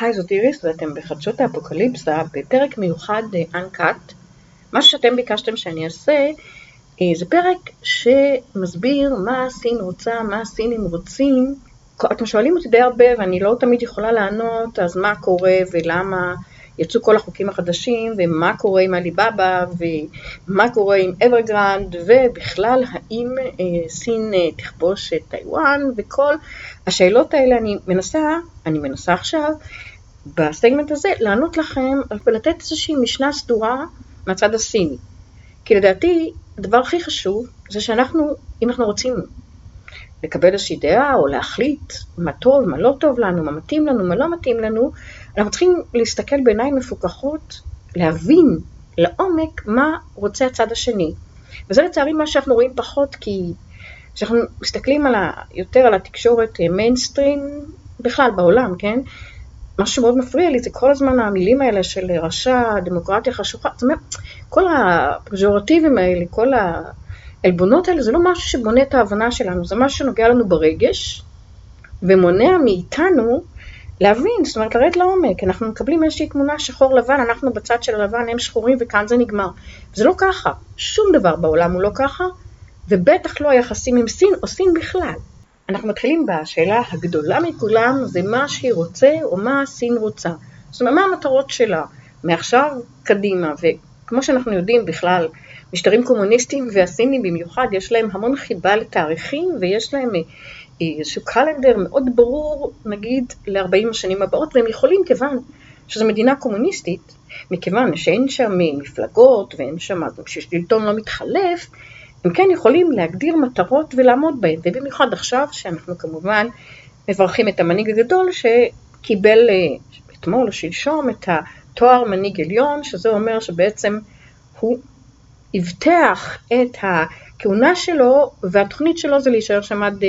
היי, זאת איריס ואתם בחדשות האפוקליפסה בפרק מיוחד Uncut. מה שאתם ביקשתם שאני אעשה אה, זה פרק שמסביר מה הסין רוצה, מה הסינים רוצים. אתם שואלים אותי די הרבה ואני לא תמיד יכולה לענות, אז מה קורה ולמה יצאו כל החוקים החדשים, ומה קורה עם עליבאבא, ומה קורה עם אברגרנד, ובכלל האם אה, סין אה, תכבוש את טיוואן, וכל השאלות האלה אני מנסה, אני מנסה עכשיו, בסגמנט הזה, לענות לכם ולתת איזושהי משנה סדורה מהצד הסיני. כי לדעתי, הדבר הכי חשוב זה שאנחנו, אם אנחנו רוצים לקבל איזושהי דעה או להחליט מה טוב, מה לא טוב לנו, מה מתאים לנו, מה לא מתאים לנו, אנחנו צריכים להסתכל בעיניים מפוקחות, להבין לעומק מה רוצה הצד השני. וזה לצערי מה שאנחנו רואים פחות, כי כשאנחנו מסתכלים על ה, יותר על התקשורת מיינסטרים, אה, בכלל בעולם, כן? מה שמאוד מפריע לי זה כל הזמן המילים האלה של רשע, דמוקרטיה חשוכה, זאת אומרת, כל הפרז'ורטיבים האלה, כל העלבונות האלה, זה לא משהו שבונה את ההבנה שלנו, זה משהו שנוגע לנו ברגש, ומונע מאיתנו להבין, זאת אומרת לרדת לעומק, אנחנו מקבלים איזושהי תמונה שחור לבן, אנחנו בצד של הלבן, הם שחורים וכאן זה נגמר. זה לא ככה, שום דבר בעולם הוא לא ככה, ובטח לא היחסים עם סין או סין בכלל. אנחנו מתחילים בשאלה הגדולה מכולם, זה מה שהיא רוצה או מה סין רוצה. זאת אומרת, מה המטרות שלה מעכשיו קדימה, וכמו שאנחנו יודעים בכלל, משטרים קומוניסטיים והסינים במיוחד, יש להם המון חיבה לתאריכים ויש להם איזשהו קלנדר מאוד ברור, נגיד, ל-40 השנים הבאות, והם יכולים, כיוון שזו מדינה קומוניסטית, מכיוון שאין שם מפלגות ואין שם, ששלטון לא מתחלף, הם כן יכולים להגדיר מטרות ולעמוד בהן, ובמיוחד עכשיו שאנחנו כמובן מברכים את המנהיג הגדול שקיבל אה, אתמול או שלשום את התואר מנהיג עליון, שזה אומר שבעצם הוא הבטח את הכהונה שלו, והתוכנית שלו זה להישאר שם עד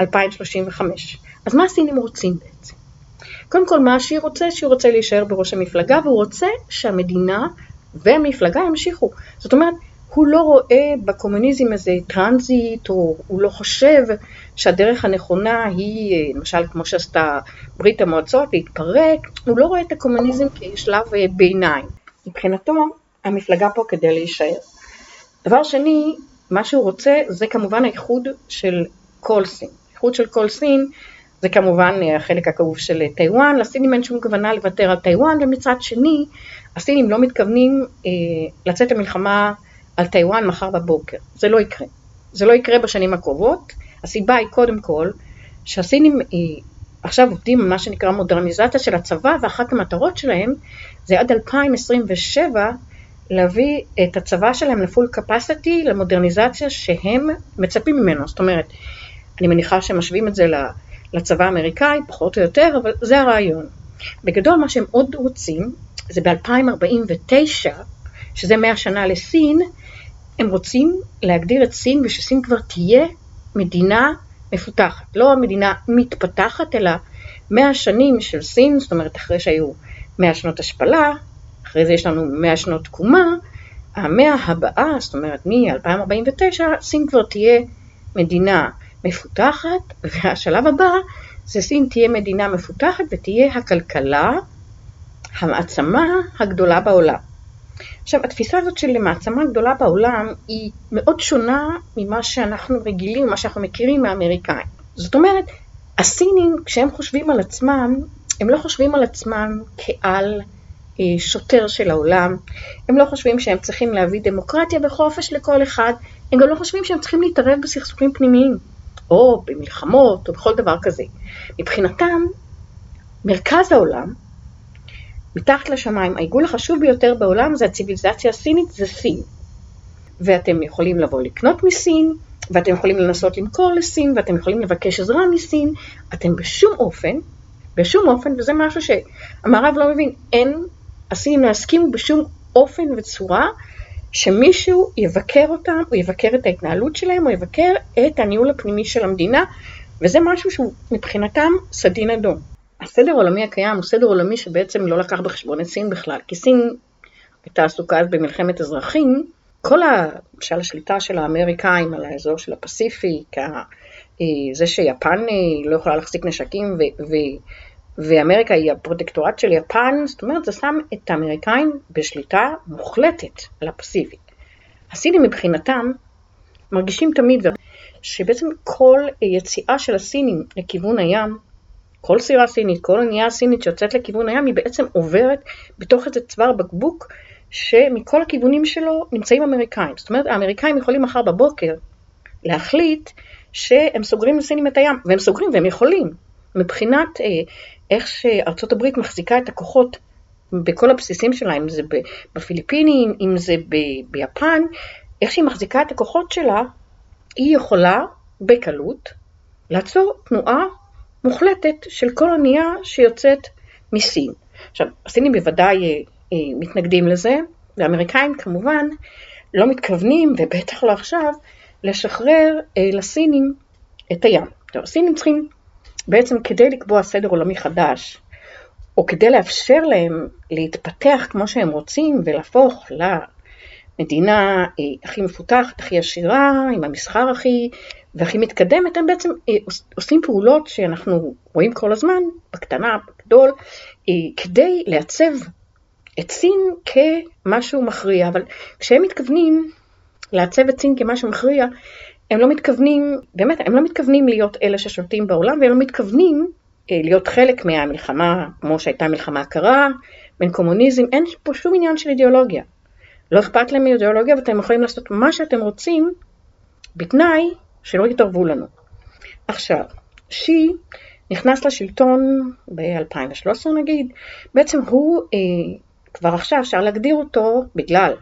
2035. אה, אז מה הסינים רוצים בעצם? קודם כל, מה שהיא רוצה? שהיא רוצה להישאר בראש המפלגה, והוא רוצה שהמדינה והמפלגה ימשיכו. זאת אומרת, הוא לא רואה בקומוניזם איזה טרנזיט, או הוא לא חושב שהדרך הנכונה היא, אה, למשל כמו שעשתה ברית המועצות, להתפרק, הוא לא רואה את הקומוניזם כשלב אה, ביניים. מבחינתו, המפלגה פה כדי להישאר. דבר שני, מה שהוא רוצה זה כמובן האיחוד של כל סין. האיחוד של כל סין זה כמובן אה, החלק הכאוב של טיוואן, לסינים אין שום כוונה לוותר על טיוואן, ומצד שני, הסינים לא מתכוונים אה, לצאת למלחמה על טיוואן מחר בבוקר. זה לא יקרה. זה לא יקרה בשנים הקרובות. הסיבה היא קודם כל שהסינים אה, עכשיו עובדים מה שנקרא מודרניזציה של הצבא, ואחת המטרות שלהם זה עד 2027 להביא את הצבא שלהם לפול קפסיטי, למודרניזציה שהם מצפים ממנו. זאת אומרת, אני מניחה שמשווים את זה לצבא האמריקאי, פחות או יותר, אבל זה הרעיון. בגדול מה שהם עוד רוצים, זה ב-2049, שזה 100 שנה לסין, הם רוצים להגדיר את סין ושסין כבר תהיה מדינה מפותחת. לא מדינה מתפתחת, אלא 100 שנים של סין, זאת אומרת אחרי שהיו 100 שנות השפלה, אחרי זה יש לנו 100 שנות תקומה, המאה הבאה, זאת אומרת מ-2049, סין כבר תהיה מדינה מפותחת, והשלב הבא זה סין תהיה מדינה מפותחת ותהיה הכלכלה, המעצמה הגדולה בעולם. עכשיו, התפיסה הזאת של מעצמה גדולה בעולם היא מאוד שונה ממה שאנחנו רגילים, מה שאנחנו מכירים מהאמריקאים. זאת אומרת, הסינים, כשהם חושבים על עצמם, הם לא חושבים על עצמם כעל אה, שוטר של העולם, הם לא חושבים שהם צריכים להביא דמוקרטיה וחופש לכל אחד, הם גם לא חושבים שהם צריכים להתערב בסכסוכים פנימיים, או במלחמות, או בכל דבר כזה. מבחינתם, מרכז העולם מתחת לשמיים, העיגול החשוב ביותר בעולם זה הציוויליזציה הסינית, זה סין. ואתם יכולים לבוא לקנות מסין, ואתם יכולים לנסות למכור לסין, ואתם יכולים לבקש עזרה מסין, אתם בשום אופן, בשום אופן, וזה משהו שהמערב לא מבין, אין, הסינים לא יסכימו בשום אופן וצורה שמישהו יבקר אותם, או יבקר את ההתנהלות שלהם, או יבקר את הניהול הפנימי של המדינה, וזה משהו שהוא מבחינתם סדין אדום. הסדר העולמי הקיים הוא סדר עולמי שבעצם לא לקח בחשבון את סין בכלל, כי סין הייתה עסוקה אז במלחמת אזרחים, כל למשל השליטה של האמריקאים על האזור של הפסיפיק, אה, זה שיפן אה, לא יכולה להחזיק נשקים ואמריקה היא הפרוטקטורט של יפן, זאת אומרת זה שם את האמריקאים בשליטה מוחלטת על הפסיפיק. הסינים מבחינתם מרגישים תמיד שבעצם כל יציאה של הסינים לכיוון הים, כל סירה סינית, כל אונייה סינית שיוצאת לכיוון הים, היא בעצם עוברת בתוך איזה צוואר בקבוק שמכל הכיוונים שלו נמצאים אמריקאים. זאת אומרת, האמריקאים יכולים מחר בבוקר להחליט שהם סוגרים לסינים את הים, והם סוגרים והם יכולים. מבחינת אה, איך שארצות הברית מחזיקה את הכוחות בכל הבסיסים שלה, אם זה בפיליפינים, אם זה ביפן, איך שהיא מחזיקה את הכוחות שלה, היא יכולה בקלות לעצור תנועה מוחלטת של כל אונייה שיוצאת מסין. עכשיו, הסינים בוודאי אה, אה, מתנגדים לזה, והאמריקאים כמובן לא מתכוונים, ובטח לא עכשיו, לשחרר אה, לסינים את הים. טוב, הסינים צריכים בעצם כדי לקבוע סדר עולמי חדש, או כדי לאפשר להם להתפתח כמו שהם רוצים ולהפוך למדינה אה, הכי מפותחת, הכי עשירה, עם המסחר הכי והכי מתקדמת, הם בעצם אה, עושים פעולות שאנחנו רואים כל הזמן, בקטנה, בגדול, אה, כדי לעצב את סין כמשהו מכריע. אבל כשהם מתכוונים לעצב את סין כמשהו מכריע, הם לא מתכוונים, באמת, הם לא מתכוונים להיות אלה ששולטים בעולם, והם לא מתכוונים אה, להיות חלק מהמלחמה, כמו שהייתה מלחמה קרה, בין קומוניזם, אין פה שום עניין של אידיאולוגיה. לא אכפת להם מאידיאולוגיה ואתם יכולים לעשות מה שאתם רוצים, בתנאי שלא יתערבו לנו. עכשיו, שי נכנס לשלטון ב-2013 נגיד, בעצם הוא אה, כבר עכשיו אפשר להגדיר אותו, בגלל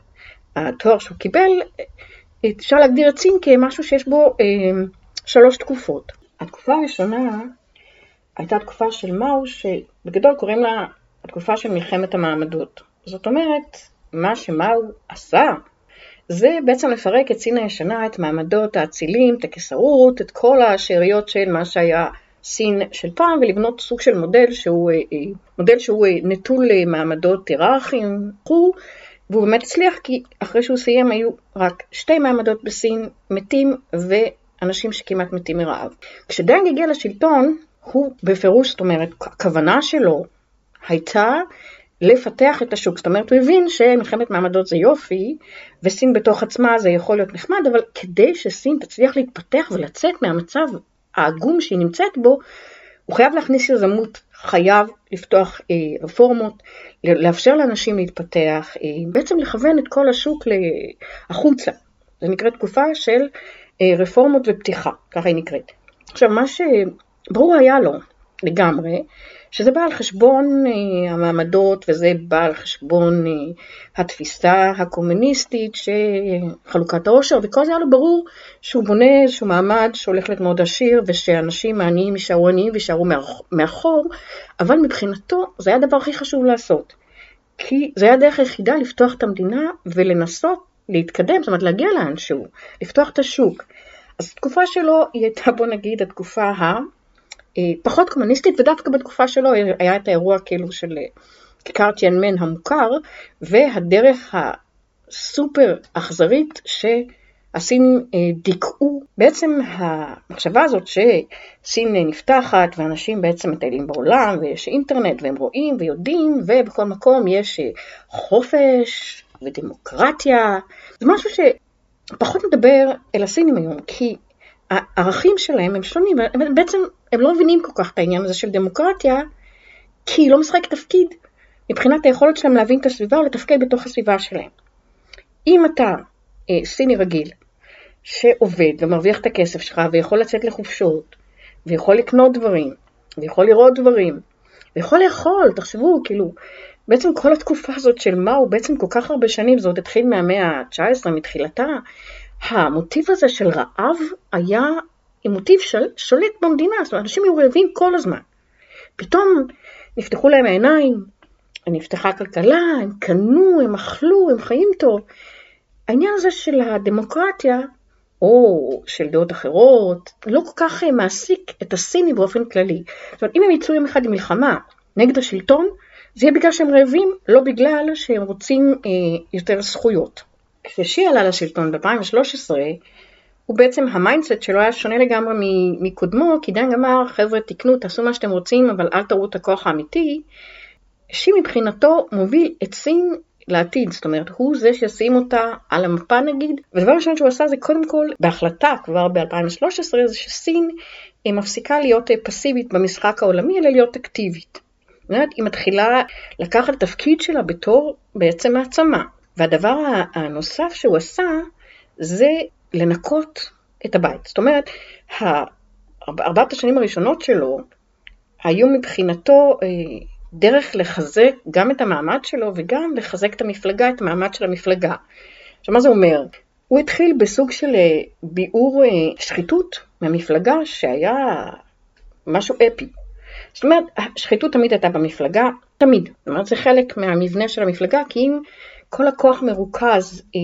התואר שהוא קיבל, אפשר להגדיר את סין כמשהו שיש בו אה, שלוש תקופות. התקופה הראשונה הייתה תקופה של מאו, שבגדול קוראים לה התקופה של מלחמת המעמדות. זאת אומרת, מה שמאו עשה, זה בעצם לפרק את סין הישנה, את מעמדות האצילים, את הקיסרות, את כל השאריות של מה שהיה סין של פעם, ולבנות סוג של מודל שהוא, אה, אה, מודל שהוא אה, נטול מעמדות היררכיים, והוא באמת הצליח כי אחרי שהוא סיים היו רק שתי מעמדות בסין, מתים ואנשים שכמעט מתים מרעב. כשדנג הגיע לשלטון, הוא בפירוש, זאת אומרת, הכוונה שלו הייתה לפתח את השוק. זאת אומרת, הוא הבין שמלחמת מעמדות זה יופי, וסין בתוך עצמה זה יכול להיות נחמד, אבל כדי שסין תצליח להתפתח ולצאת מהמצב העגום שהיא נמצאת בו, הוא חייב להכניס יזמות, חייב לפתוח אה, רפורמות, לאפשר לאנשים להתפתח, אה, בעצם לכוון את כל השוק החוצה. זה נקרא תקופה של אה, רפורמות ופתיחה, ככה היא נקראת. עכשיו, מה שברור היה לו לגמרי, שזה בא על חשבון אה, המעמדות וזה בא על חשבון אה, התפיסה הקומוניסטית שחלוקת העושר וכל זה היה לו ברור שהוא בונה איזשהו מעמד שהולך להיות מאוד עשיר ושאנשים העניים יישארו עניים ויישארו מאחור אבל מבחינתו זה היה הדבר הכי חשוב לעשות כי זה היה הדרך היחידה לפתוח את המדינה ולנסות להתקדם, זאת אומרת להגיע לאנשהו, לפתוח את השוק. אז התקופה שלו היא הייתה בוא נגיד התקופה ה... אה, פחות קומוניסטית, ודווקא בתקופה שלו היה את האירוע כאילו של אה, כיכר טיאנמן המוכר, והדרך הסופר אכזרית שהסינים אה, דיכאו. בעצם המחשבה הזאת שסין נפתחת ואנשים בעצם מטיילים בעולם ויש אינטרנט והם רואים ויודעים ובכל מקום יש חופש ודמוקרטיה, זה משהו שפחות מדבר אל הסינים היום, כי הערכים שלהם הם שונים, בעצם הם לא מבינים כל כך את העניין הזה של דמוקרטיה, כי היא לא משחקת תפקיד מבחינת היכולת שלהם להבין את הסביבה או לתפקד בתוך הסביבה שלהם. אם אתה אה, סיני רגיל, שעובד ומרוויח את הכסף שלך ויכול לצאת לחופשות, ויכול לקנות דברים, ויכול לראות דברים, ויכול לאכול, תחשבו, כאילו, בעצם כל התקופה הזאת של מה הוא בעצם כל כך הרבה שנים, זה עוד התחיל מהמאה ה-19, מתחילתה, המוטיב הזה של רעב היה מוטיב של, שולט במדינה, זאת אומרת, אנשים היו רעבים כל הזמן. פתאום נפתחו להם העיניים, נפתחה הכלכלה, הם קנו, הם אכלו, הם חיים טוב. העניין הזה של הדמוקרטיה, או של דעות אחרות, לא כל כך אה, מעסיק את הסיני באופן כללי. זאת אומרת, אם הם יצאו יום אחד למלחמה נגד השלטון, זה יהיה בגלל שהם רעבים, לא בגלל שהם רוצים אה, יותר זכויות. כששי עלה לשלטון ב-2013, הוא בעצם, ה mindset שלו היה שונה לגמרי מקודמו, כי דנג אמר, חבר'ה תקנו, תעשו מה שאתם רוצים, אבל אל תראו את הכוח האמיתי. שי מבחינתו מוביל את סין לעתיד, זאת אומרת, הוא זה שישים אותה על המפה נגיד, ודבר ראשון שהוא עשה זה קודם כל, בהחלטה כבר ב-2013, זה שסין היא מפסיקה להיות פסיבית במשחק העולמי, אלא להיות אקטיבית. זאת אומרת, היא מתחילה לקחת את התפקיד שלה בתור בעצם מעצמה. והדבר הנוסף שהוא עשה, זה לנקות את הבית. זאת אומרת, ארבעת השנים הראשונות שלו היו מבחינתו אה, דרך לחזק גם את המעמד שלו וגם לחזק את המפלגה, את המעמד של המפלגה. עכשיו, מה זה אומר? הוא התחיל בסוג של אה, ביעור אה, שחיתות מהמפלגה שהיה משהו אפי. זאת אומרת, השחיתות תמיד הייתה במפלגה, תמיד. זאת אומרת, זה חלק מהמבנה של המפלגה, כי אם כל הכוח מרוכז אה,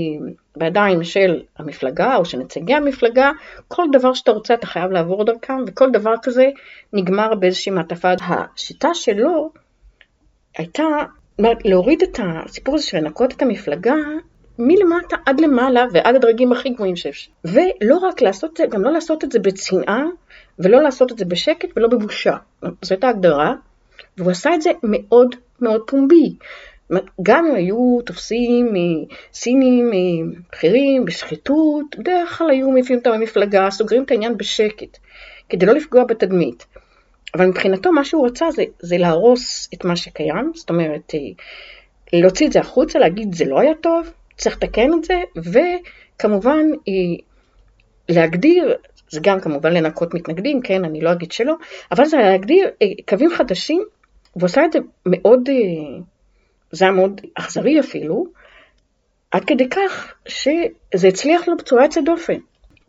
בידיים של המפלגה או של נציגי המפלגה, כל דבר שאתה רוצה אתה חייב לעבור דרכם, וכל דבר כזה נגמר באיזושהי מעטפה. השיטה שלו הייתה להוריד את הסיפור הזה של לנקות את המפלגה מלמטה עד למעלה ועד הדרגים הכי גבוהים שאפשר. ולא רק לעשות את זה, גם לא לעשות את זה בצנעה, ולא לעשות את זה בשקט ולא בבושה. הייתה הגדרה, והוא עשה את זה מאוד מאוד פומבי. גם אם היו תופסים סינים בכירים בשחיתות, בדרך כלל היו מביאים אותם במפלגה, סוגרים את העניין בשקט, כדי לא לפגוע בתדמית. אבל מבחינתו מה שהוא רצה זה, זה להרוס את מה שקיים, זאת אומרת, אה, להוציא את זה החוצה, להגיד זה לא היה טוב, צריך לתקן את זה, וכמובן אה, להגדיר, זה גם כמובן לנקות מתנגדים, כן, אני לא אגיד שלא, אבל זה להגדיר אה, קווים חדשים, והוא עושה את זה מאוד... זה היה מאוד אכזרי אפילו, עד כדי כך שזה הצליח לו בצורה יוצאת דופן.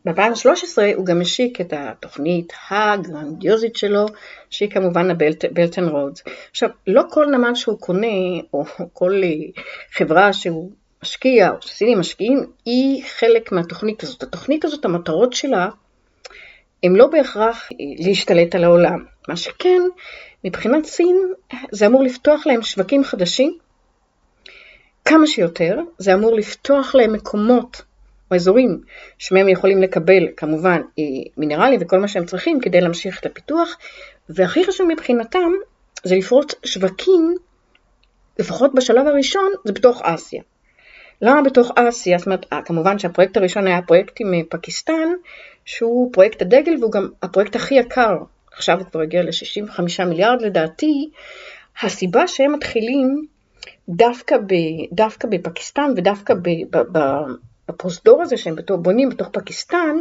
ב-2013 הוא גם השיק את התוכנית הגרנדיוזית שלו, שהיא כמובן הבלטן רודס. עכשיו, לא כל נמל שהוא קונה, או כל חברה שהוא משקיע, או שסינים משקיעים, היא חלק מהתוכנית הזאת. התוכנית הזאת, המטרות שלה, הן לא בהכרח להשתלט על העולם. מה שכן, מבחינת סין, זה אמור לפתוח להם שווקים חדשים, כמה שיותר, זה אמור לפתוח להם מקומות או אזורים שמהם יכולים לקבל כמובן אה, מינרלים וכל מה שהם צריכים כדי להמשיך את הפיתוח, והכי חשוב מבחינתם זה לפרוץ שווקים, לפחות בשלב הראשון, זה בתוך אסיה. למה בתוך אסיה? זאת אומרת, אה, כמובן שהפרויקט הראשון היה פרויקט עם אה, פקיסטן, שהוא פרויקט הדגל והוא גם הפרויקט הכי יקר, עכשיו הוא כבר הגיע ל-65 מיליארד לדעתי, הסיבה שהם מתחילים דווקא, ב, דווקא בפקיסטן ודווקא בפרוזדור הזה שהם בתור, בונים בתוך פקיסטן,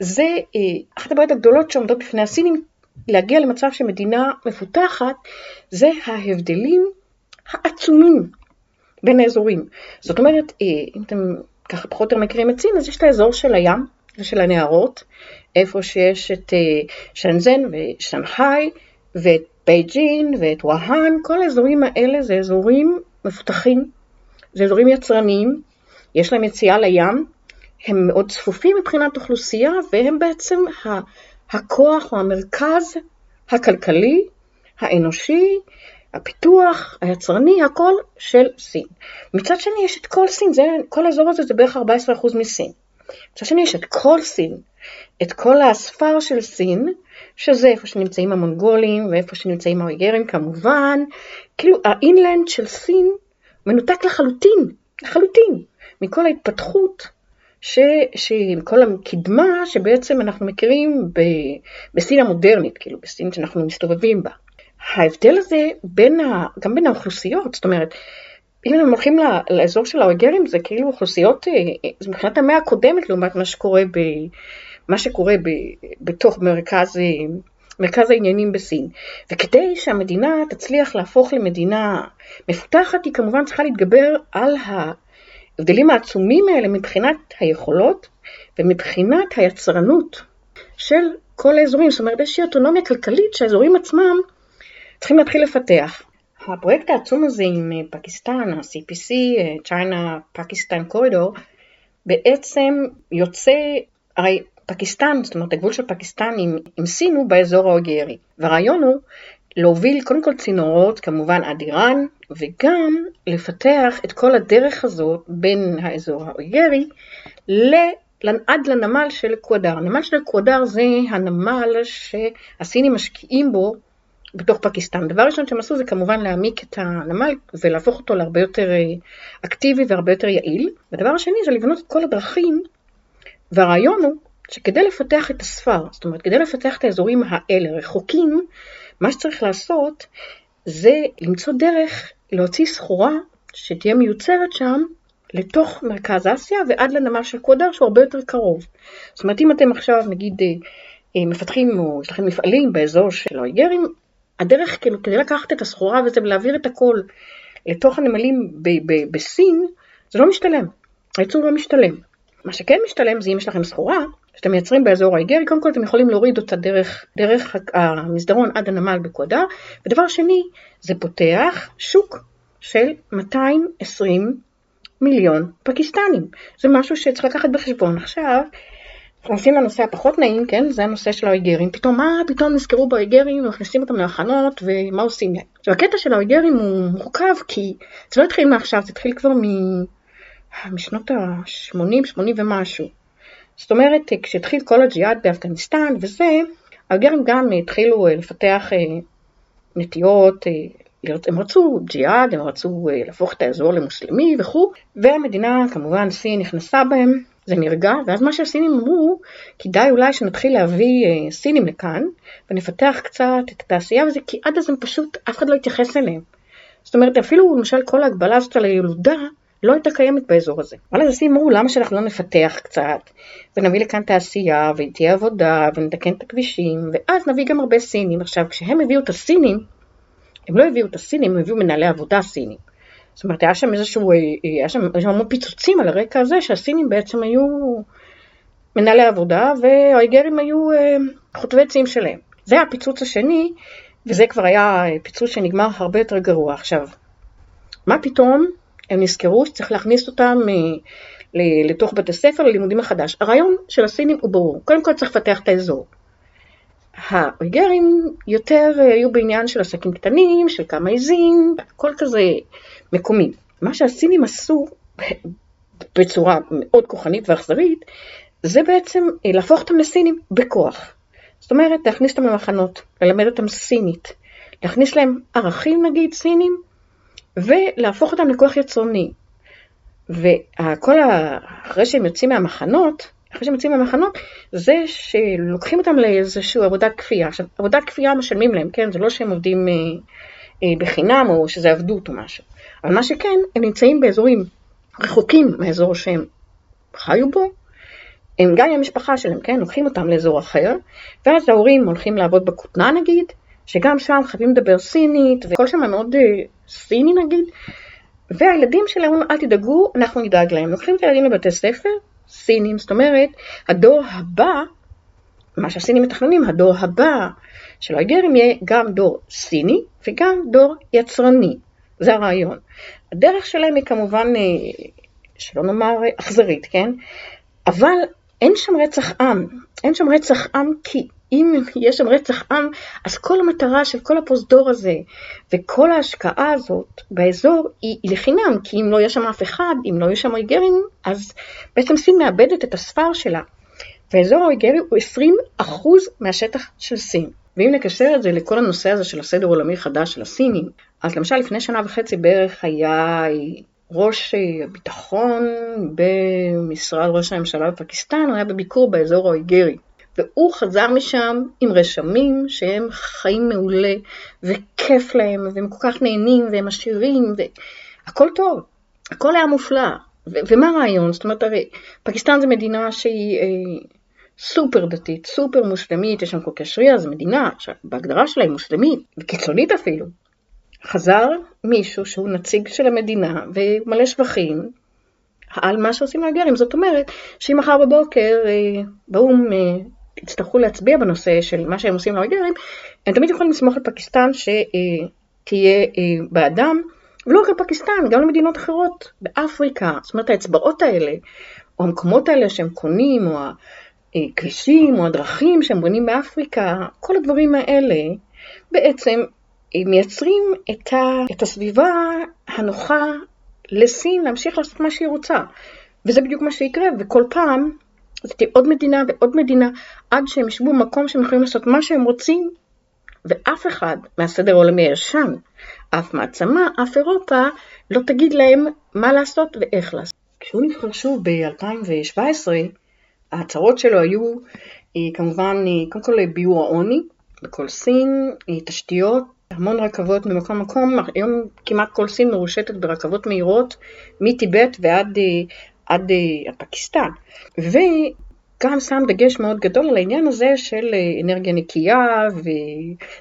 זה אה, אחת הבעיות הגדולות שעומדות בפני הסינים, להגיע למצב שמדינה מפותחת, זה ההבדלים העצומים בין האזורים. זאת אומרת, אה, אם אתם ככה פחות או יותר מכירים את סין, אז יש את האזור של הים ושל הנהרות, איפה שיש את אה, שנזן ושנגחאי ואת בייג'ין ואת וואהן, כל האזורים האלה זה אזורים מפותחים, זה אזורים יצרניים, יש להם יציאה לים, הם מאוד צפופים מבחינת אוכלוסייה והם בעצם הכוח או המרכז הכלכלי, האנושי, הפיתוח, היצרני, הכל של סין. מצד שני יש את כל סין, זה, כל האזור הזה זה בערך 14% מסין. מצד שני יש את כל סין, את כל הספר של סין, שזה איפה שנמצאים המונגולים ואיפה שנמצאים האויגרים כמובן, כאילו האינלנד של סין מנותק לחלוטין, לחלוטין, מכל ההתפתחות, ש, מכל הקדמה שבעצם אנחנו מכירים ב, בסין המודרנית, כאילו בסין שאנחנו מסתובבים בה. ההבדל הזה בין ה, גם בין האוכלוסיות, זאת אומרת, אם הם הולכים לאזור של האויגרים זה כאילו אוכלוסיות, אה, אה, זה מבחינת המאה הקודמת לעומת מה שקורה ב... מה שקורה ב, בתוך מרכז, מרכז העניינים בסין. וכדי שהמדינה תצליח להפוך למדינה מפותחת, היא כמובן צריכה להתגבר על ההבדלים העצומים האלה מבחינת היכולות ומבחינת היצרנות של כל האזורים. זאת אומרת, איזושהי אוטונומיה כלכלית שהאזורים עצמם צריכים להתחיל לפתח. הפרויקט העצום הזה עם פקיסטן, ה-CPC, China Pakistan Corridor, בעצם יוצא, הרי פקיסטן, זאת אומרת הגבול של פקיסטן עם, עם סין הוא באזור האוגיירי. והרעיון הוא להוביל קודם כל צינורות כמובן עד איראן, וגם לפתח את כל הדרך הזאת בין האזור האוגיירי עד לנמל של אקוודר. הנמל של אקוודר זה הנמל שהסינים משקיעים בו בתוך פקיסטן. דבר ראשון שהם עשו זה כמובן להעמיק את הנמל ולהפוך אותו להרבה יותר אה, אקטיבי והרבה יותר יעיל. ודבר השני זה לבנות את כל הדרכים, והרעיון הוא שכדי לפתח את הספר, זאת אומרת כדי לפתח את האזורים האלה רחוקים, מה שצריך לעשות זה למצוא דרך להוציא סחורה שתהיה מיוצרת שם לתוך מרכז אסיה ועד לנמל של קודר שהוא הרבה יותר קרוב. זאת אומרת אם אתם עכשיו נגיד אה, אה, מפתחים או יש לכם מפעלים באזור של האיגרים, הדרך כאילו כדי לקחת את הסחורה וזה ולהעביר את הכל לתוך הנמלים ב- ב- בסין, זה לא משתלם, הייצור לא משתלם. מה שכן משתלם זה אם יש לכם סחורה שאתם מייצרים באזור האיגרי, קודם כל אתם יכולים להוריד אותה דרך, דרך המסדרון עד הנמל בקוודה, ודבר שני, זה פותח שוק של 220 מיליון פקיסטנים. זה משהו שצריך לקחת בחשבון. עכשיו, נכנסים לנושא הפחות נעים, כן? זה הנושא של האויגרים. פתאום, מה פתאום נזכרו באויגרים ומכניסים אותם להכנות ומה עושים להם? עכשיו, הקטע של האויגרים הוא מורכב כי זה לא התחיל מעכשיו, זה התחיל כבר מ... משנות ה-80, 80 ומשהו. זאת אומרת, כשהתחיל כל הג'יהאד באפגניסטן וזה, האויגרים גם התחילו לפתח אה, נטיות, אה, הם רצו ג'יהאד, הם רצו אה, להפוך את האזור למוסלמי וכו', והמדינה, כמובן סין נכנסה בהם, זה נרגע, ואז מה שהסינים אמרו, כדאי אולי שנתחיל להביא אה, סינים לכאן, ונפתח קצת את התעשייה וזה, כי עד אז הם פשוט, אף אחד לא התייחס אליהם. זאת אומרת, אפילו למשל כל ההגבלה הזאת על הילודה, לא הייתה קיימת באזור הזה. אבל אז אמרו, למה שאנחנו לא נפתח קצת, ונביא לכאן תעשייה, ותהיה עבודה, ונתקן את הכבישים, ואז נביא גם הרבה סינים. עכשיו, כשהם הביאו את הסינים, הם לא הביאו את הסינים, הם הביאו מנהלי עבודה סינים. זאת אומרת, היה שם איזשהו, אה, היה שם, היה שם המון פיצוצים על הרקע הזה שהסינים בעצם היו מנהלי עבודה והאיגרים היו אה, חוטבי עצים שלהם. זה הפיצוץ השני, וזה כבר היה פיצוץ שנגמר הרבה יותר גרוע. עכשיו, מה פתאום הם נזכרו שצריך להכניס אותם אה, לתוך בתי ספר ללימודים מחדש. הרעיון של הסינים הוא ברור, קודם כל צריך לפתח את האזור. האויגרים יותר אה, היו בעניין של עסקים קטנים, של כמה עזים, הכל כזה מקומי. מה שהסינים עשו בצורה מאוד כוחנית ואכזרית, זה בעצם אה, להפוך אותם לסינים בכוח. זאת אומרת, להכניס אותם למחנות, ללמד אותם סינית, להכניס להם ערכים נגיד סינים, ולהפוך אותם לכוח יצרני. וכל ה... אחרי שהם יוצאים מהמחנות, אחרי שהם יוצאים מהמחנות, זה שלוקחים אותם לאיזושהי עבודת כפייה. עכשיו, עבודת כפייה משלמים להם, כן? זה לא שהם עובדים אה, אה, בחינם או שזה עבדות או משהו. אבל מה שכן, הם נמצאים באזורים רחוקים מהאזור שהם חיו בו, הם גם עם המשפחה שלהם, כן? לוקחים אותם לאזור אחר, ואז ההורים הולכים לעבוד בכותנה נגיד, שגם שם חייבים לדבר סינית, וכל שם מאוד אה, סיני נגיד, והילדים שלהם אומרים, אל תדאגו, אנחנו נדאג להם. לוקחים את הילדים לבתי ספר, סינים, זאת אומרת, הדור הבא, מה שהסינים מתכננים, הדור הבא של האיגרים יהיה גם דור סיני וגם דור יצרני. זה הרעיון. הדרך שלהם היא כמובן, אה, שלא נאמר אכזרית, כן? אבל אין שם רצח עם. אין שם רצח עם כי אם יש שם רצח עם, אז כל המטרה של כל הפרוזדור הזה וכל ההשקעה הזאת באזור היא, לחינם, כי אם לא יהיה שם אף אחד, אם לא יהיו שם אויגרים, אז בעצם סין מאבדת את הספר שלה. והאזור האויגרי הוא 20% מהשטח של סין. ואם נקשר את זה לכל הנושא הזה של הסדר עולמי חדש של הסינים, אז למשל לפני שנה וחצי בערך היה ראש הביטחון במשרד ראש הממשלה בפקיסטן, הוא היה בביקור באזור האויגרי. והוא חזר משם עם רשמים שהם חיים מעולה, וכיף להם, והם כל כך נהנים, והם עשירים, והכל טוב, הכל היה מופלא. ו- ומה הרעיון? זאת אומרת, הרי פקיסטן זו מדינה שהיא אה, סופר דתית, סופר מוסלמית, יש שם כל קשריה, זו מדינה שבהגדרה שלה היא מוסלמית, וקיצונית אפילו. חזר מישהו שהוא נציג של המדינה, ומלא שבחים, על מה שעושים לאגרים. זאת אומרת, שאם מחר בבוקר אה, באו"ם אה, יצטרכו להצביע בנושא של מה שהם עושים לאויגרים, הם תמיד יכולים לסמוך על פקיסטן שתהיה אה, בעדם, ולא רק על פקיסטן, גם למדינות אחרות באפריקה. זאת אומרת, האצבעות האלה, או המקומות האלה שהם קונים, או הכבישים, או הדרכים שהם בונים באפריקה, כל הדברים האלה בעצם מייצרים את, ה, את הסביבה הנוחה לסין להמשיך לעשות מה שהיא רוצה. וזה בדיוק מה שיקרה, וכל פעם תהיה עוד מדינה ועוד מדינה, עד שהם ישבו במקום שהם יכולים לעשות מה שהם רוצים, ואף אחד מהסדר העולמי הישן, אף מעצמה, אף אירופה, לא תגיד להם מה לעשות ואיך לעשות. כשהוא נבחר שוב ב-2017, ההצהרות שלו היו אה, כמובן, אה, קודם כל ביור העוני בכל סין, אה, תשתיות, המון רכבות ממקום למקום, היום כמעט כל סין מרושתת ברכבות מהירות מטיבט ועד עד, עד פקיסטן. וגם שם דגש מאוד גדול על העניין הזה של אנרגיה נקייה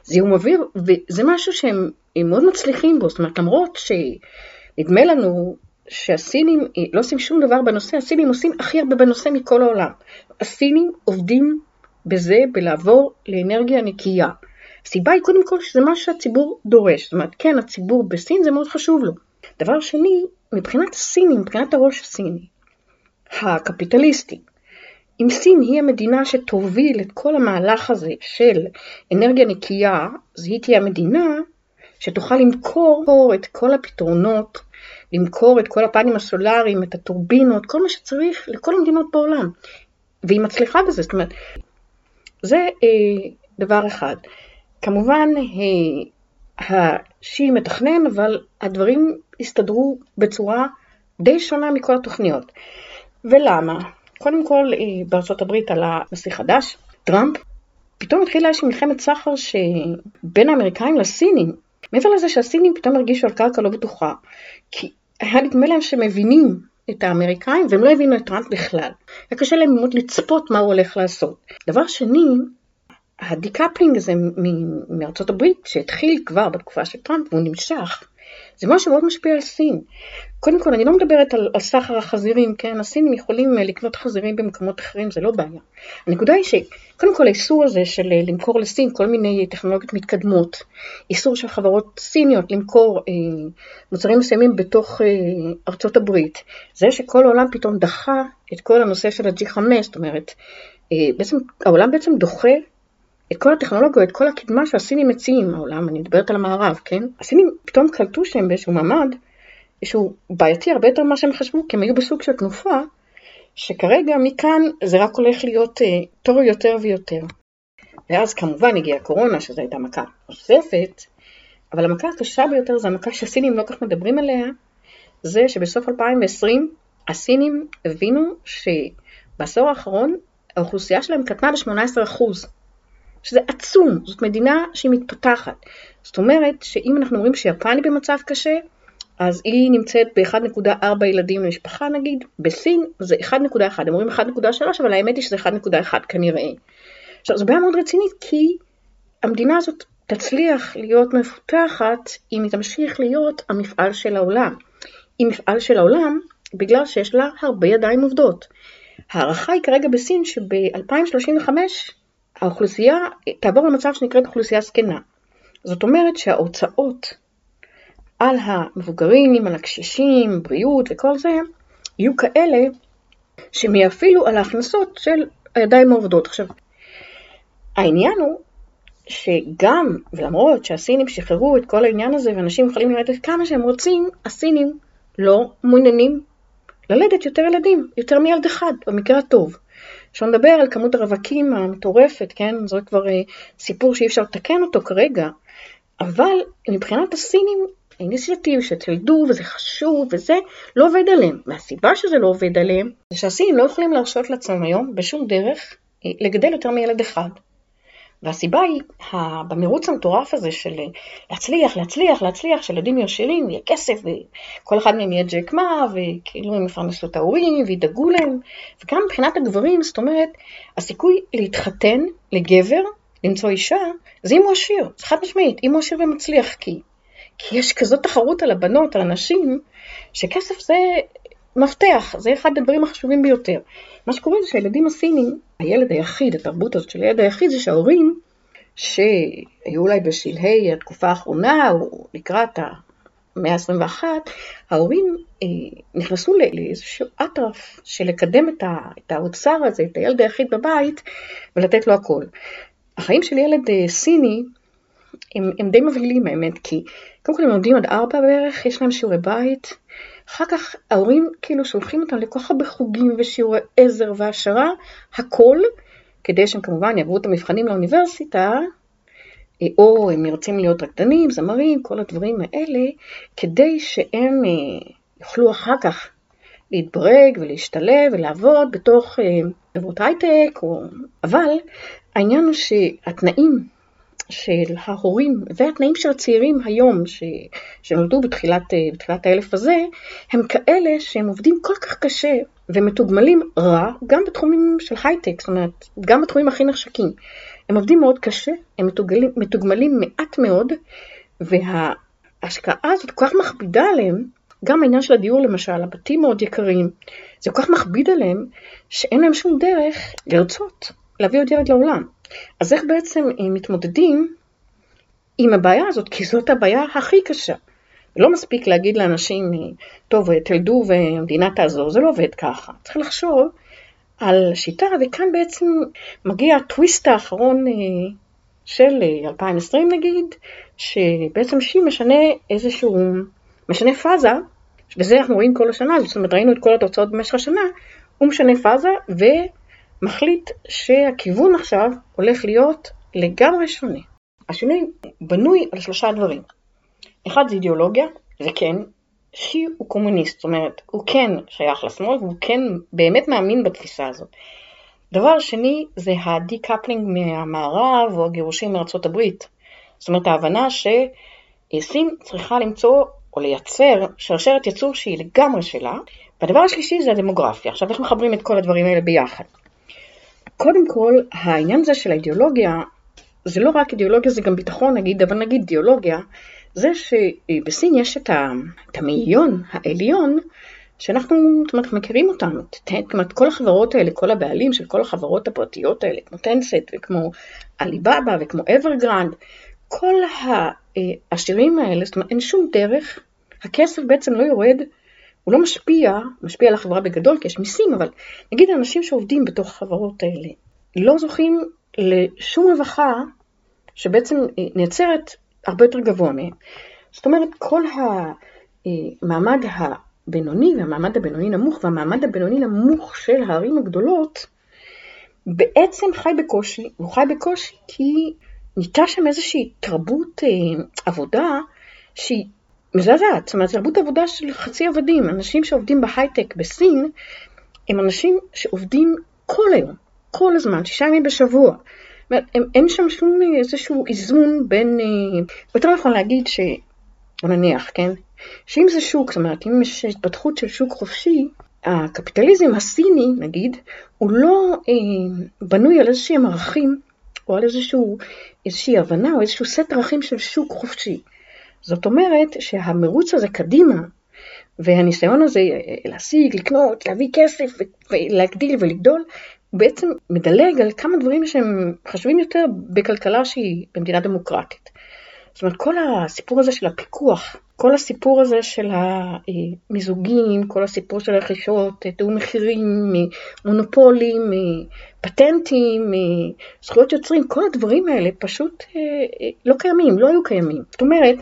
וזיהום אוויר, וזה משהו שהם מאוד מצליחים בו, זאת אומרת למרות שנדמה לנו שהסינים לא עושים שום דבר בנושא, הסינים עושים הכי הרבה בנושא מכל העולם. הסינים עובדים בזה, בלעבור לאנרגיה נקייה. הסיבה היא קודם כל שזה מה שהציבור דורש. זאת אומרת, כן, הציבור בסין זה מאוד חשוב לו. דבר שני, מבחינת הסינים, מבחינת הראש הסיני, הקפיטליסטי, אם סין היא המדינה שתוביל את כל המהלך הזה של אנרגיה נקייה, אז היא תהיה המדינה שתוכל למכור את כל הפתרונות למכור את כל הפאנים הסולאריים, את הטורבינות, כל מה שצריך לכל המדינות בעולם. והיא מצליחה בזה, זאת אומרת, זה אה, דבר אחד. כמובן, אה, שהיא מתכנן, אבל הדברים הסתדרו בצורה די שונה מכל התוכניות. ולמה? קודם כל, אה, בארצות הברית עלה נשיא חדש, טראמפ, פתאום התחילה איזושהי מלחמת סחר שבין האמריקאים לסינים. מעבר לזה שהסינים פתאום הרגישו על קרקע לא בטוחה, כי היה נדמה להם שמבינים את האמריקאים והם לא הבינו את טראמפ בכלל. היה קשה להם מאוד לצפות מה הוא הולך לעשות. דבר שני, ה decoupling הזה מארצות הברית שהתחיל כבר בתקופה של טראמפ והוא נמשך, זה משהו מאוד משפיע על סין. קודם כל, אני לא מדברת על, על סחר החזירים, כן? הסינים יכולים אה, לקנות חזירים במקומות אחרים, זה לא בעיה. הנקודה היא שקודם כל האיסור הזה של אה, למכור לסין כל מיני טכנולוגיות מתקדמות, איסור של חברות סיניות למכור אה, מוצרים מסוימים בתוך אה, ארצות הברית, זה שכל העולם פתאום דחה את כל הנושא של ה-G5, זאת אומרת, אה, בעצם, העולם בעצם דוחה את כל הטכנולוגיה, את כל הקדמה שהסינים מציעים העולם, אני מדברת על המערב, כן? הסינים פתאום קלטו שהם באיזשהו מעמד שהוא בעייתי הרבה יותר ממה שהם חשבו, כי הם היו בסוג של תנופה, שכרגע מכאן זה רק הולך להיות אה, טוב יותר ויותר. ואז כמובן הגיעה הקורונה, שזו הייתה מכה נוספת, אבל המכה הקשה ביותר זה המכה שהסינים לא כך מדברים עליה, זה שבסוף 2020 הסינים הבינו שבעשור האחרון האוכלוסייה שלהם קטנה ב-18%, שזה עצום, זאת מדינה שהיא מתפתחת. זאת אומרת שאם אנחנו אומרים שיפן היא במצב קשה, אז היא נמצאת ב-1.4 ילדים למשפחה נגיד, בסין זה 1.1, הם אומרים 1.3, אבל האמת היא שזה 1.1 כנראה. עכשיו זו בעיה מאוד רצינית, כי המדינה הזאת תצליח להיות מפותחת אם היא תמשיך להיות המפעל של העולם. היא מפעל של העולם בגלל שיש לה הרבה ידיים עובדות. ההערכה היא כרגע בסין שב-2035 האוכלוסייה תעבור למצב שנקראת אוכלוסייה זקנה. זאת אומרת שההוצאות על המבוגרים, על הקשישים, בריאות וכל זה, יהיו כאלה שהם יפעילו על ההכנסות של הידיים העובדות. עכשיו, העניין הוא שגם, ולמרות שהסינים שחררו את כל העניין הזה ואנשים יכולים לרדת כמה שהם רוצים, הסינים לא מעוניינים ללדת יותר ילדים, יותר מילד אחד, במקרה הטוב. עכשיו נדבר על כמות הרווקים המטורפת, כן? זה כבר אה, סיפור שאי אפשר לתקן אותו כרגע, אבל מבחינת הסינים האיניציאטיב שתלדו וזה חשוב וזה לא עובד עליהם. והסיבה שזה לא עובד עליהם זה שהסינים לא יכולים להרשות לעצמם היום בשום דרך אה, לגדל יותר מילד אחד. והסיבה היא, במרוץ המטורף הזה של להצליח, להצליח, להצליח, שילדים ישרים, ויהיה כסף, וכל אחד מהם יהיה ג'ק מה, וכאילו הם יפרנסו את ההורים, וידאגו להם, וגם מבחינת הגברים, זאת אומרת, הסיכוי להתחתן לגבר, למצוא אישה, זה אם הוא עשיר, זה חד משמעית, אם הוא עשיר ומצליח, כי כי יש כזאת תחרות על הבנות, על הנשים, שכסף זה מפתח, זה אחד הדברים החשובים ביותר. מה שקורה זה שהילדים הסינים, הילד היחיד, התרבות הזאת של הילד היחיד, זה שההורים, שהיו אולי בשלהי התקופה האחרונה, או לקראת המאה ה-21, ההורים אה, נכנסו לאיזשהו אטרף של לקדם את, ה, את האוצר הזה, את הילד היחיד בבית, ולתת לו הכל. החיים של ילד אה, סיני הם, הם די מבהילים האמת, כי קודם כל הם לומדים עד ארבע בערך, יש להם שיעורי בית, אחר כך ההורים כאילו שולחים אותם לכל כך הרבה חוגים ושיעורי עזר והעשרה, הכל, כדי שהם כמובן יעברו את המבחנים לאוניברסיטה, או הם רוצים להיות רקדנים, זמרים, כל הדברים האלה, כדי שהם אה, יוכלו אחר כך להתברג ולהשתלב ולעבוד בתוך חברות הייטק, או... אבל העניין הוא שהתנאים של ההורים והתנאים של הצעירים היום ש... שנולדו בתחילת, בתחילת האלף הזה, הם כאלה שהם עובדים כל כך קשה ומתוגמלים רע, גם בתחומים של הייטק, זאת אומרת, גם בתחומים הכי נחשקים. הם עובדים מאוד קשה, הם מתוגמלים, מתוגמלים מעט מאוד, וההשקעה הזאת כל כך מכבידה עליהם, גם העניין של הדיור למשל, הבתים מאוד יקרים, זה כל כך מכביד עליהם, שאין להם שום דרך לרצות להביא עוד ילד לעולם. אז איך בעצם הם מתמודדים עם הבעיה הזאת? כי זאת הבעיה הכי קשה. לא מספיק להגיד לאנשים, טוב, תלדו והמדינה תעזור, זה לא עובד ככה. צריך לחשוב על שיטה, וכאן בעצם מגיע הטוויסט האחרון אה, של 2020 אה, נגיד, שבעצם שהיא משנה איזשהו, משנה פאזה, וזה אנחנו רואים כל השנה, זאת אומרת ראינו את כל התוצאות במשך השנה, הוא משנה פאזה ומחליט שהכיוון עכשיו הולך להיות לגמרי שונה. השינוי בנוי על שלושה דברים. אחד זה אידיאולוגיה, זה כן, שהוא קומוניסט, זאת אומרת, הוא כן שייך לשמאל והוא כן באמת מאמין בתפיסה הזאת. דבר שני זה ה decoupling מהמערב או הגירושים מארצות הברית. זאת אומרת, ההבנה שסין צריכה למצוא או לייצר שרשרת ייצור שהיא לגמרי שלה. והדבר השלישי זה הדמוגרפיה. עכשיו, איך מחברים את כל הדברים האלה ביחד? קודם כל, העניין הזה של האידיאולוגיה, זה לא רק אידיאולוגיה, זה גם ביטחון נגיד, אבל נגיד אידיאולוגיה, זה שבסין יש את, המאיון העליון, שאנחנו זאת אומרת, מכירים אותם, זאת אומרת, כל החברות האלה, כל הבעלים של כל החברות הפרטיות האלה, כמו טנסט וכמו עליבאבא וכמו אברגרנד, כל העשירים האלה, זאת אומרת, אין שום דרך, הכסף בעצם לא יורד, הוא לא משפיע, משפיע על החברה בגדול, כי יש מיסים, אבל נגיד האנשים שעובדים בתוך החברות האלה, לא זוכים לשום רווחה שבעצם נעצרת הרבה יותר גבוה מהם. זאת אומרת, כל המעמד הבינוני והמעמד הבינוני נמוך והמעמד הבינוני נמוך של הערים הגדולות בעצם חי בקושי, הוא חי בקושי כי ניטה שם איזושהי תרבות אה, עבודה שהיא מזעזעת, זאת אומרת, תרבות עבודה של חצי עבדים, אנשים שעובדים בהייטק בסין הם אנשים שעובדים כל היום, כל הזמן, שישה ימים בשבוע. אין שם שום איזשהו איזון בין, אה, יותר נכון להגיד ש... בוא נניח, כן? שאם זה שוק, זאת אומרת, אם יש התפתחות של שוק חופשי, הקפיטליזם הסיני, נגיד, הוא לא אה, בנוי על איזשהם ערכים, או על איזשהו, איזושהי הבנה, או איזשהו סט ערכים של שוק חופשי. זאת אומרת שהמרוץ הזה קדימה, והניסיון הזה אה, להשיג, לקנות, להביא כסף ולהגדיל ולגדול, הוא בעצם מדלג על כמה דברים שהם חשובים יותר בכלכלה שהיא במדינה דמוקרטית. זאת אומרת, כל הסיפור הזה של הפיקוח, כל הסיפור הזה של המיזוגים, כל הסיפור של הרכישות, תיאום מחירים, מונופולים, פטנטים, זכויות יוצרים, כל הדברים האלה פשוט אה, אה, לא קיימים, לא היו קיימים. זאת אומרת,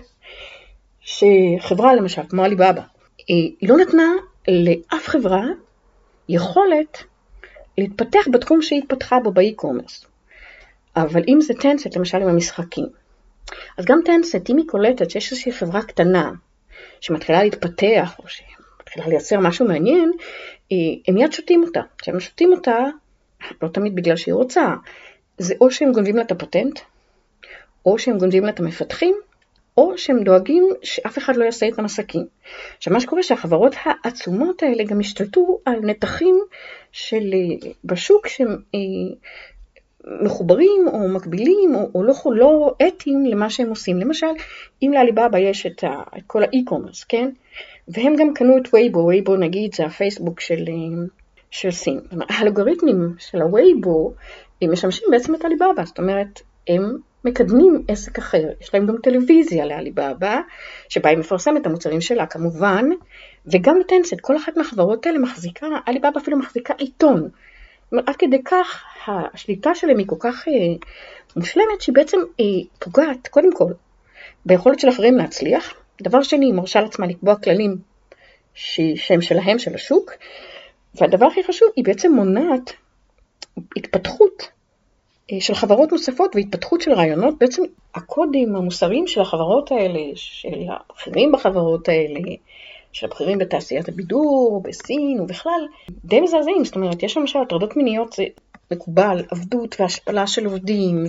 שחברה למשל, כמו עליבאבא, לא נתנה לאף חברה יכולת להתפתח בתחום שהיא התפתחה בו באי-קומרס. אבל אם זה טנסט, למשל עם המשחקים, אז גם טנסט, אם היא קולטת שיש איזושהי חברה קטנה שמתחילה להתפתח, או שמתחילה לייצר משהו מעניין, הם מיד שותים אותה. כשהם שותים אותה, לא תמיד בגלל שהיא רוצה, זה או שהם גונבים לה את הפטנט, או שהם גונבים לה את המפתחים, או שהם דואגים שאף אחד לא יעשה איתם עסקים. עכשיו מה שקורה שהחברות העצומות האלה גם השתלטו על נתחים של אה, בשוק שהם אה, מחוברים או מקבילים או, או לא, לא אתיים למה שהם עושים. למשל, אם לעליבאבא יש את, ה, את כל האי-קומרס, כן? והם גם קנו את וייבו, וייבו נגיד זה הפייסבוק של, אה, של סין. האלגוריתמים של הווייבו משמשים בעצם את עליבאבא, זאת אומרת, הם מקדמים עסק אחר. יש להם גם טלוויזיה לעליבאבא, שבה היא מפרסמת את המוצרים שלה כמובן, וגם לטנסט, כל אחת מהחברות האלה מחזיקה, עליבאבא אפילו מחזיקה עיתון. עד כדי כך השליטה שלהם היא כל כך אה, מושלמת, שהיא בעצם אה, פוגעת, קודם כל, ביכולת של אחרים להצליח. דבר שני, היא מרשה לעצמה לקבוע כללים שהם שלהם, של השוק, והדבר הכי חשוב, היא בעצם מונעת התפתחות של חברות נוספות והתפתחות של רעיונות, בעצם הקודים המוסריים של החברות האלה, של הבכירים בחברות האלה, של הבכירים בתעשיית הבידור, בסין ובכלל, די מזעזעים. זאת אומרת, יש למשל הטרדות מיניות, זה מקובל, עבדות והשפלה של עובדים,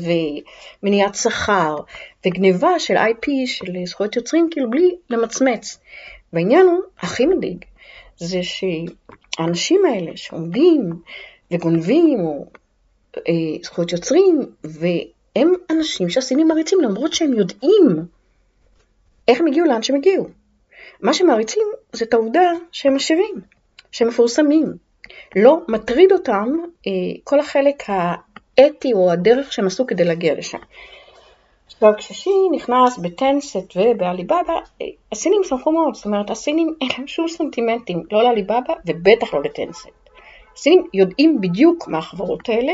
ומניעת שכר, וגניבה של IP, של זכויות יוצרים, כאילו בלי למצמץ. והעניין הוא, הכי מדאיג, זה שהאנשים האלה שעומדים וגונבים, או אה, זכויות יוצרים, והם אנשים שהסינים מריצים למרות שהם יודעים איך הם הגיעו לאן שהם הגיעו. מה שמעריצים זה את העובדה שהם עשירים, שהם מפורסמים. לא מטריד אותם אה, כל החלק האתי או הדרך שהם עשו כדי להגיע לשם. כששי נכנס בטנסט ובעליבאבא, אה, הסינים שמחו מאוד, זאת אומרת הסינים אין להם שום סנטימנטים, לא לעליבאבא ובטח לא לטנסט. הסינים יודעים בדיוק מה החברות האלה,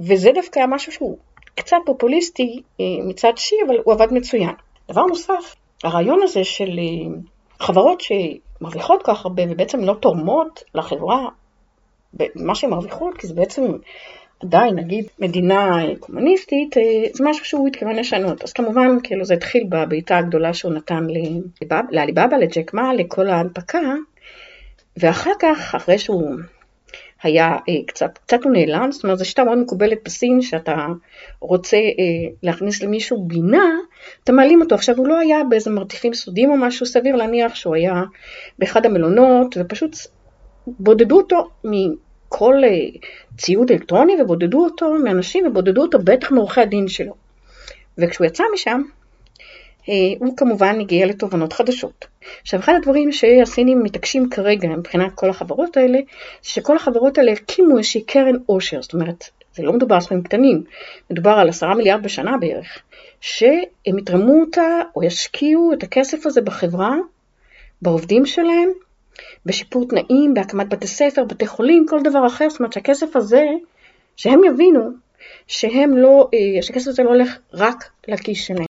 וזה דווקא משהו שהוא קצת פופוליסטי אה, מצד שי, אבל הוא עבד מצוין. דבר נוסף, הרעיון הזה של אה, חברות שמרוויחות כל כך הרבה ובעצם לא תורמות לחברה במה שהן מרוויחות, כי זה בעצם עדיין, נגיד, מדינה קומוניסטית, אה, זה משהו שהוא התכוון לשנות. אז כמובן, כאילו זה התחיל בבעיטה הגדולה שהוא נתן לעליבאבא, לג'ק מה, לכל ההנפקה, ואחר כך, אחרי שהוא היה אה, קצת, קצת הוא נעלם, זאת אומרת זו שיטה מאוד מקובלת בסין, שאתה רוצה אה, להכניס למישהו בינה, אתה מעלים אותו. עכשיו הוא לא היה באיזה מרתיפים סודיים או משהו, סביר להניח שהוא היה באחד המלונות, ופשוט בודדו אותו מכל אה, ציוד אלקטרוני, ובודדו אותו מאנשים, ובודדו אותו בטח מעורכי הדין שלו. וכשהוא יצא משם, הוא כמובן הגיע לתובנות חדשות. עכשיו, אחד הדברים שהסינים מתעקשים כרגע מבחינת כל החברות האלה, שכל החברות האלה הקימו איזושהי קרן עושר, זאת אומרת, זה לא מדובר על סכומים קטנים, מדובר על עשרה מיליארד בשנה בערך, שהם יתרמו אותה או ישקיעו את הכסף הזה בחברה, בעובדים שלהם, בשיפור תנאים, בהקמת בתי ספר, בתי חולים, כל דבר אחר, זאת אומרת שהכסף הזה, שהם יבינו שהם לא, אה, שהכסף הזה לא הולך רק לכיס שלהם.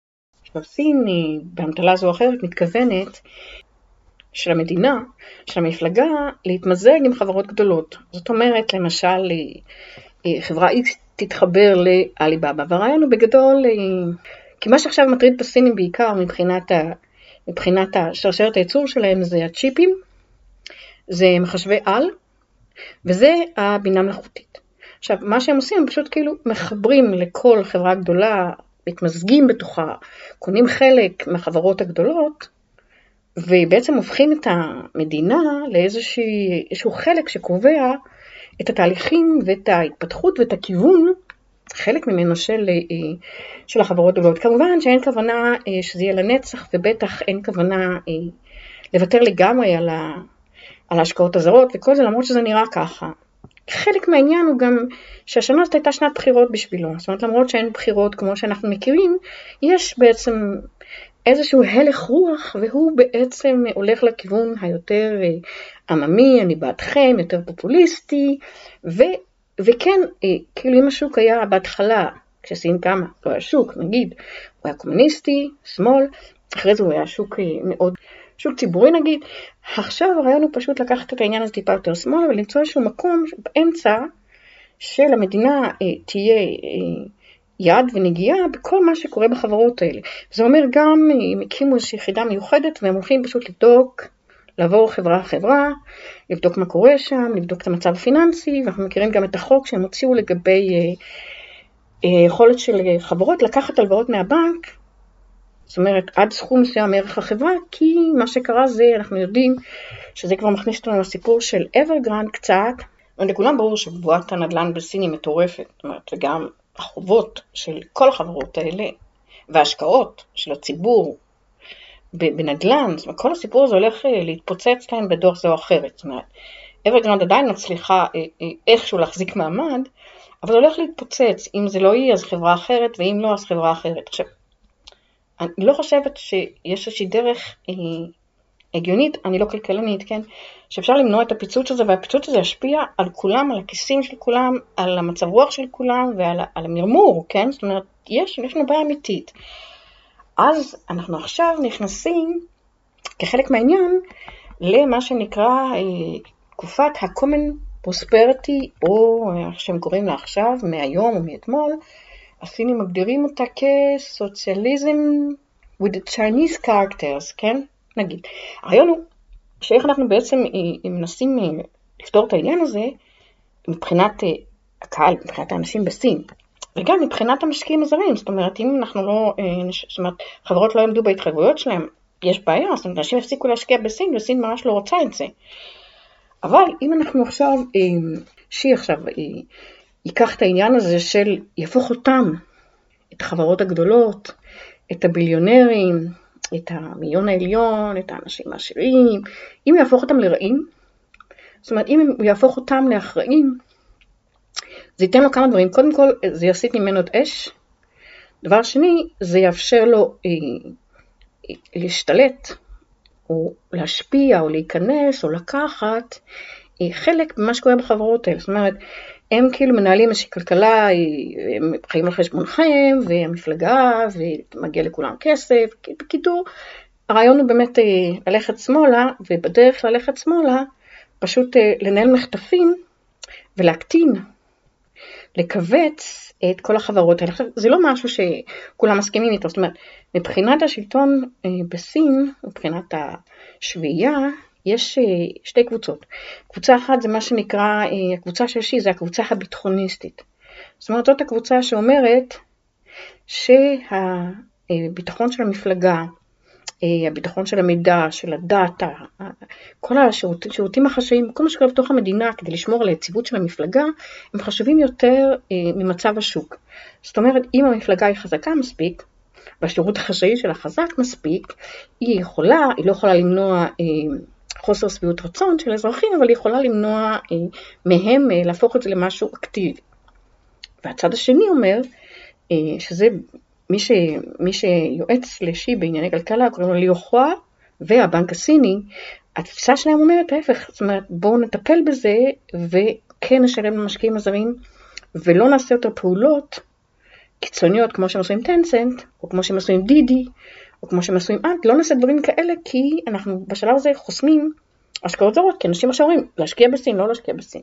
סין באמתלה זו או אחרת מתכוונת של המדינה, של המפלגה, להתמזג עם חברות גדולות. זאת אומרת, למשל, חברה X תתחבר לאליבאבא, והרעיון הוא בגדול, אה, כי מה שעכשיו מטריד את הסינים בעיקר מבחינת, ה, מבחינת השרשרת הייצור שלהם זה הצ'יפים, זה מחשבי על, וזה הבינה מלאכותית. עכשיו, מה שהם עושים, הם פשוט כאילו מחברים לכל חברה גדולה מתמזגים בתוכה, קונים חלק מהחברות ובעצם הופכים את המדינה לאיזשהו חלק שקובע את התהליכים ואת ההתפתחות ואת הכיוון, חלק ממנו של, אה, של החברות הגדולות. כמובן שאין כוונה אה, שזה יהיה לנצח, ובטח אין כוונה אה, לוותר לגמרי על, ה, על ההשקעות הזרות וכל זה, למרות שזה נראה ככה. חלק מהעניין הוא גם שהשנה הזאת הייתה שנת בחירות בשבילו, זאת אומרת למרות שאין בחירות כמו שאנחנו מכירים, יש בעצם איזשהו הלך רוח והוא בעצם הולך לכיוון היותר אה, עממי, אני בעדכם, יותר פופוליסטי, ו, וכן, אה, כאילו אם השוק היה בהתחלה, כשסין קמה, לא היה שוק, נגיד, הוא היה קומוניסטי, שמאל, אחרי זה הוא היה שוק אה, מאוד שוק ציבורי נגיד, עכשיו הרעיון הוא פשוט לקחת את העניין הזה טיפה יותר שמאלה ולמצוא איזשהו מקום באמצע שלמדינה אה, תהיה אה, יד ונגיעה בכל מה שקורה בחברות האלה. זה אומר גם, אה, הם הקימו איזושהי יחידה מיוחדת והם הולכים פשוט לבדוק, לעבור חברה חברה, לבדוק מה קורה שם, לבדוק את המצב הפיננסי, ואנחנו מכירים גם את החוק שהם הוציאו לגבי אה, אה, יכולת של חברות לקחת הלוואות מהבנק זאת אומרת, עד סכום מסוים מערך החברה, כי מה שקרה זה, אנחנו יודעים שזה כבר מכניס אותנו לסיפור של אברגרנד קצת, ולכולם ברור שבועת הנדל"ן בסין היא מטורפת, זאת אומרת, וגם החובות של כל החברות האלה, וההשקעות של הציבור בנדל"ן, זאת אומרת, כל הסיפור הזה הולך אה, להתפוצץ להם בדרך זה או אחרת, זאת אומרת, אברגרנד עדיין מצליחה אה, אה, איכשהו להחזיק מעמד, אבל זה הולך להתפוצץ, אם זה לא יהיה אז חברה אחרת, ואם לא אז חברה אחרת. עכשיו, אני לא חושבת שיש איזושהי דרך אה, הגיונית, אני לא כלכלנית, כן, שאפשר למנוע את הפיצוץ הזה, והפיצוץ הזה ישפיע על כולם, על הכיסים של כולם, על המצב רוח של כולם ועל על המרמור, כן, זאת אומרת, יש, יש לנו בעיה אמיתית. אז אנחנו עכשיו נכנסים, כחלק מהעניין, למה שנקרא תקופת ה-common prosperity, או איך שהם קוראים לה עכשיו, מהיום או מאתמול, הסינים מגדירים אותה כסוציאליזם with the Chinese characters, כן? נגיד. הרעיון הוא שאיך אנחנו בעצם מנסים לפתור את העניין הזה מבחינת הקהל, מבחינת האנשים בסין. וגם מבחינת המשקיעים הזרים, זאת אומרת, אם אנחנו לא, זאת אומרת, חברות לא יעמדו בהתחייבויות שלהם, יש בעיה, זאת אומרת, אנשים הפסיקו להשקיע בסין, וסין ממש לא רוצה את זה. אבל אם אנחנו עכשיו, שי עכשיו ייקח את העניין הזה של יהפוך אותם, את החברות הגדולות, את הביליונרים, את המיליון העליון, את האנשים העשירים, אם יהפוך אותם לרעים, זאת אומרת, אם הוא יהפוך אותם לאחראים, זה ייתן לו כמה דברים. קודם כל, זה יסיט ממנו את אש. דבר שני, זה יאפשר לו אה, להשתלט, או להשפיע, או להיכנס, או לקחת אה, חלק ממה שקורה בחברות האלה. זאת אומרת, הם כאילו מנהלים איזושהי כלכלה, הם חיים על חשבונכם, והמפלגה, ומגיע לכולם כסף. בקיצור, הרעיון הוא באמת אה, ללכת שמאלה, ובדרך ללכת שמאלה, פשוט אה, לנהל מחטפים ולהקטין, לכווץ את כל החברות האלה. עכשיו, זה לא משהו שכולם מסכימים איתו, זאת אומרת, מבחינת השלטון אה, בסין, מבחינת השביעייה, יש אה, שתי קבוצות. קבוצה אחת זה מה שנקרא, אה, הקבוצה של שי זה הקבוצה הביטחוניסטית. זאת אומרת, זאת הקבוצה שאומרת שהביטחון של המפלגה, הביטחון של המידע, של הדאטה, כל השירותים החשאיים, כל מה שקורה בתוך המדינה כדי לשמור על היציבות של המפלגה, הם חשובים יותר ממצב השוק. זאת אומרת, אם המפלגה היא חזקה מספיק, והשירות החשאי שלה חזק מספיק, היא יכולה, היא לא יכולה למנוע חוסר שביעות רצון של אזרחים, אבל היא יכולה למנוע מהם להפוך את זה למשהו אקטיבי. והצד השני אומר, שזה מי, ש, מי שיועץ לשי בענייני כלכלה, קוראים לו ליאו חואה, והבנק הסיני, התפיסה שלהם אומרת ההפך, זאת אומרת בואו נטפל בזה וכן נשלם למשקיעים הזרים ולא נעשה יותר פעולות קיצוניות כמו שהם עם טנסנט, או כמו שהם עם דידי, או כמו שהם עשו עם אנט, לא נעשה דברים כאלה כי אנחנו בשלב הזה חוסמים השקעות זרות, כי אנשים עכשיו אומרים להשקיע בסין, לא להשקיע בסין.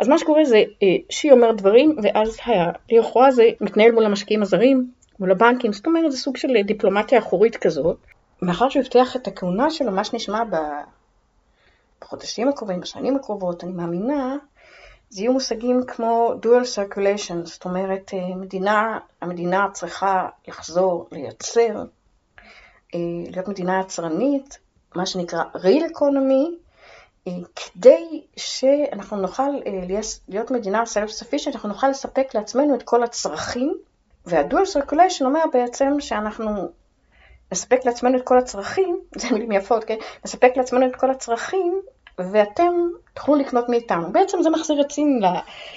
אז מה שקורה זה, אה, שי אומר דברים, ואז ליאו חואה הזה מתנהל מול המשקיעים הזרים, מול הבנקים, זאת אומרת זה סוג של דיפלומטיה אחורית כזאת. מאחר שהוא הבטיח את הכהונה שלו, מה שנשמע בחודשים הקרובים, בשנים הקרובות, אני מאמינה, זה יהיו מושגים כמו dual circulation, זאת אומרת מדינה, המדינה צריכה לחזור לייצר, להיות מדינה יצרנית, מה שנקרא real economy, כדי שאנחנו נוכל להיות מדינה self-sufficient, אנחנו נוכל לספק לעצמנו את כל הצרכים וה dual circulation אומר בעצם שאנחנו נספק לעצמנו את כל הצרכים, זה מילים יפות, כן? נספק לעצמנו את כל הצרכים ואתם תוכלו לקנות מאיתנו. בעצם זה מחזיר את סין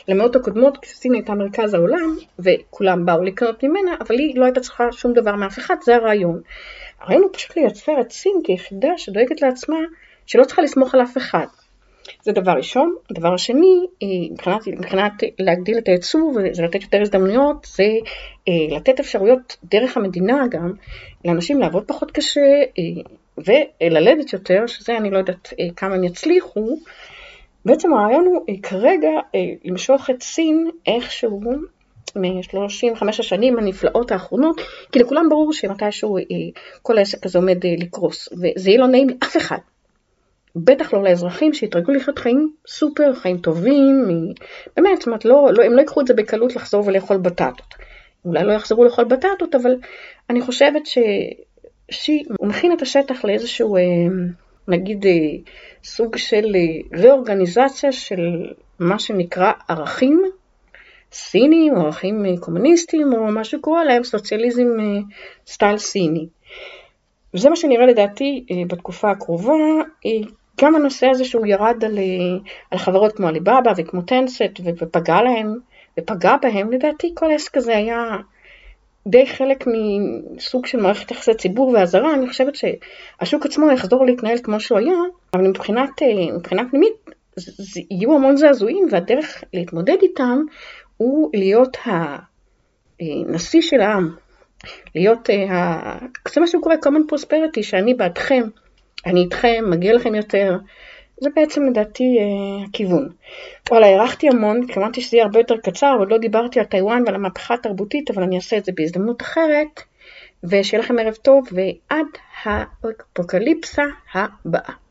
למאות הקודמות, כשסין הייתה מרכז העולם וכולם באו לקנות ממנה, אבל היא לא הייתה צריכה שום דבר מאף אחד, זה הרעיון. הרעיון הוא פשוט לייצר את סין כיחידה שדואגת לעצמה שלא צריכה לסמוך על אף אחד. זה דבר ראשון. הדבר השני, אה, מבחינת, מבחינת להגדיל את הייצוא וזה לתת יותר הזדמנויות, זה אה, לתת אפשרויות דרך המדינה גם לאנשים לעבוד פחות קשה אה, וללדת יותר, שזה אני לא יודעת כמה הם יצליחו. בעצם הרעיון הוא כרגע למשוך את סין איכשהו מ-35 השנים הנפלאות האחרונות, כי לכולם ברור שמתישהו כל העסק הזה עומד לקרוס, וזה יהיה לא נעים לאף אחד. בטח לא לאזרחים שהתרגלו לחיות חיים סופר, חיים טובים, באמת, זאת אומרת, לא, לא, הם לא ייקחו את זה בקלות לחזור ולאכול בטטות. אולי לא יחזרו לאכול בטטות, אבל אני חושבת שהוא מכין את השטח לאיזשהו, אה, נגיד, אה, סוג של אה, ראורגניזציה של מה שנקרא ערכים סינים, או ערכים קומוניסטיים, או מה שקורא להם סוציאליזם סטייל סיני. וזה מה שנראה לדעתי בתקופה הקרובה, גם הנושא הזה שהוא ירד על, אה, על חברות כמו עליבאבא וכמו טנסט ופגע להם, ופגע בהם, לדעתי כל העסק הזה היה די חלק מסוג של מערכת יחסי ציבור ואזהרה, אני חושבת שהשוק עצמו יחזור להתנהל כמו שהוא היה, אבל מבחינת, אה, מבחינת פנימית יהיו המון זעזועים והדרך להתמודד איתם הוא להיות הנשיא של העם, להיות, ה... זה מה שקורה common prosperity, שאני בעדכם אני איתכם, מגיע לכם יותר. זה בעצם לדעתי אה, הכיוון. וואלה, הארכתי המון, התכוונתי שזה יהיה הרבה יותר קצר, עוד לא דיברתי על טיוואן ועל המהפכה התרבותית, אבל אני אעשה את זה בהזדמנות אחרת, ושיהיה לכם ערב טוב, ועד האפוקליפסה הבאה.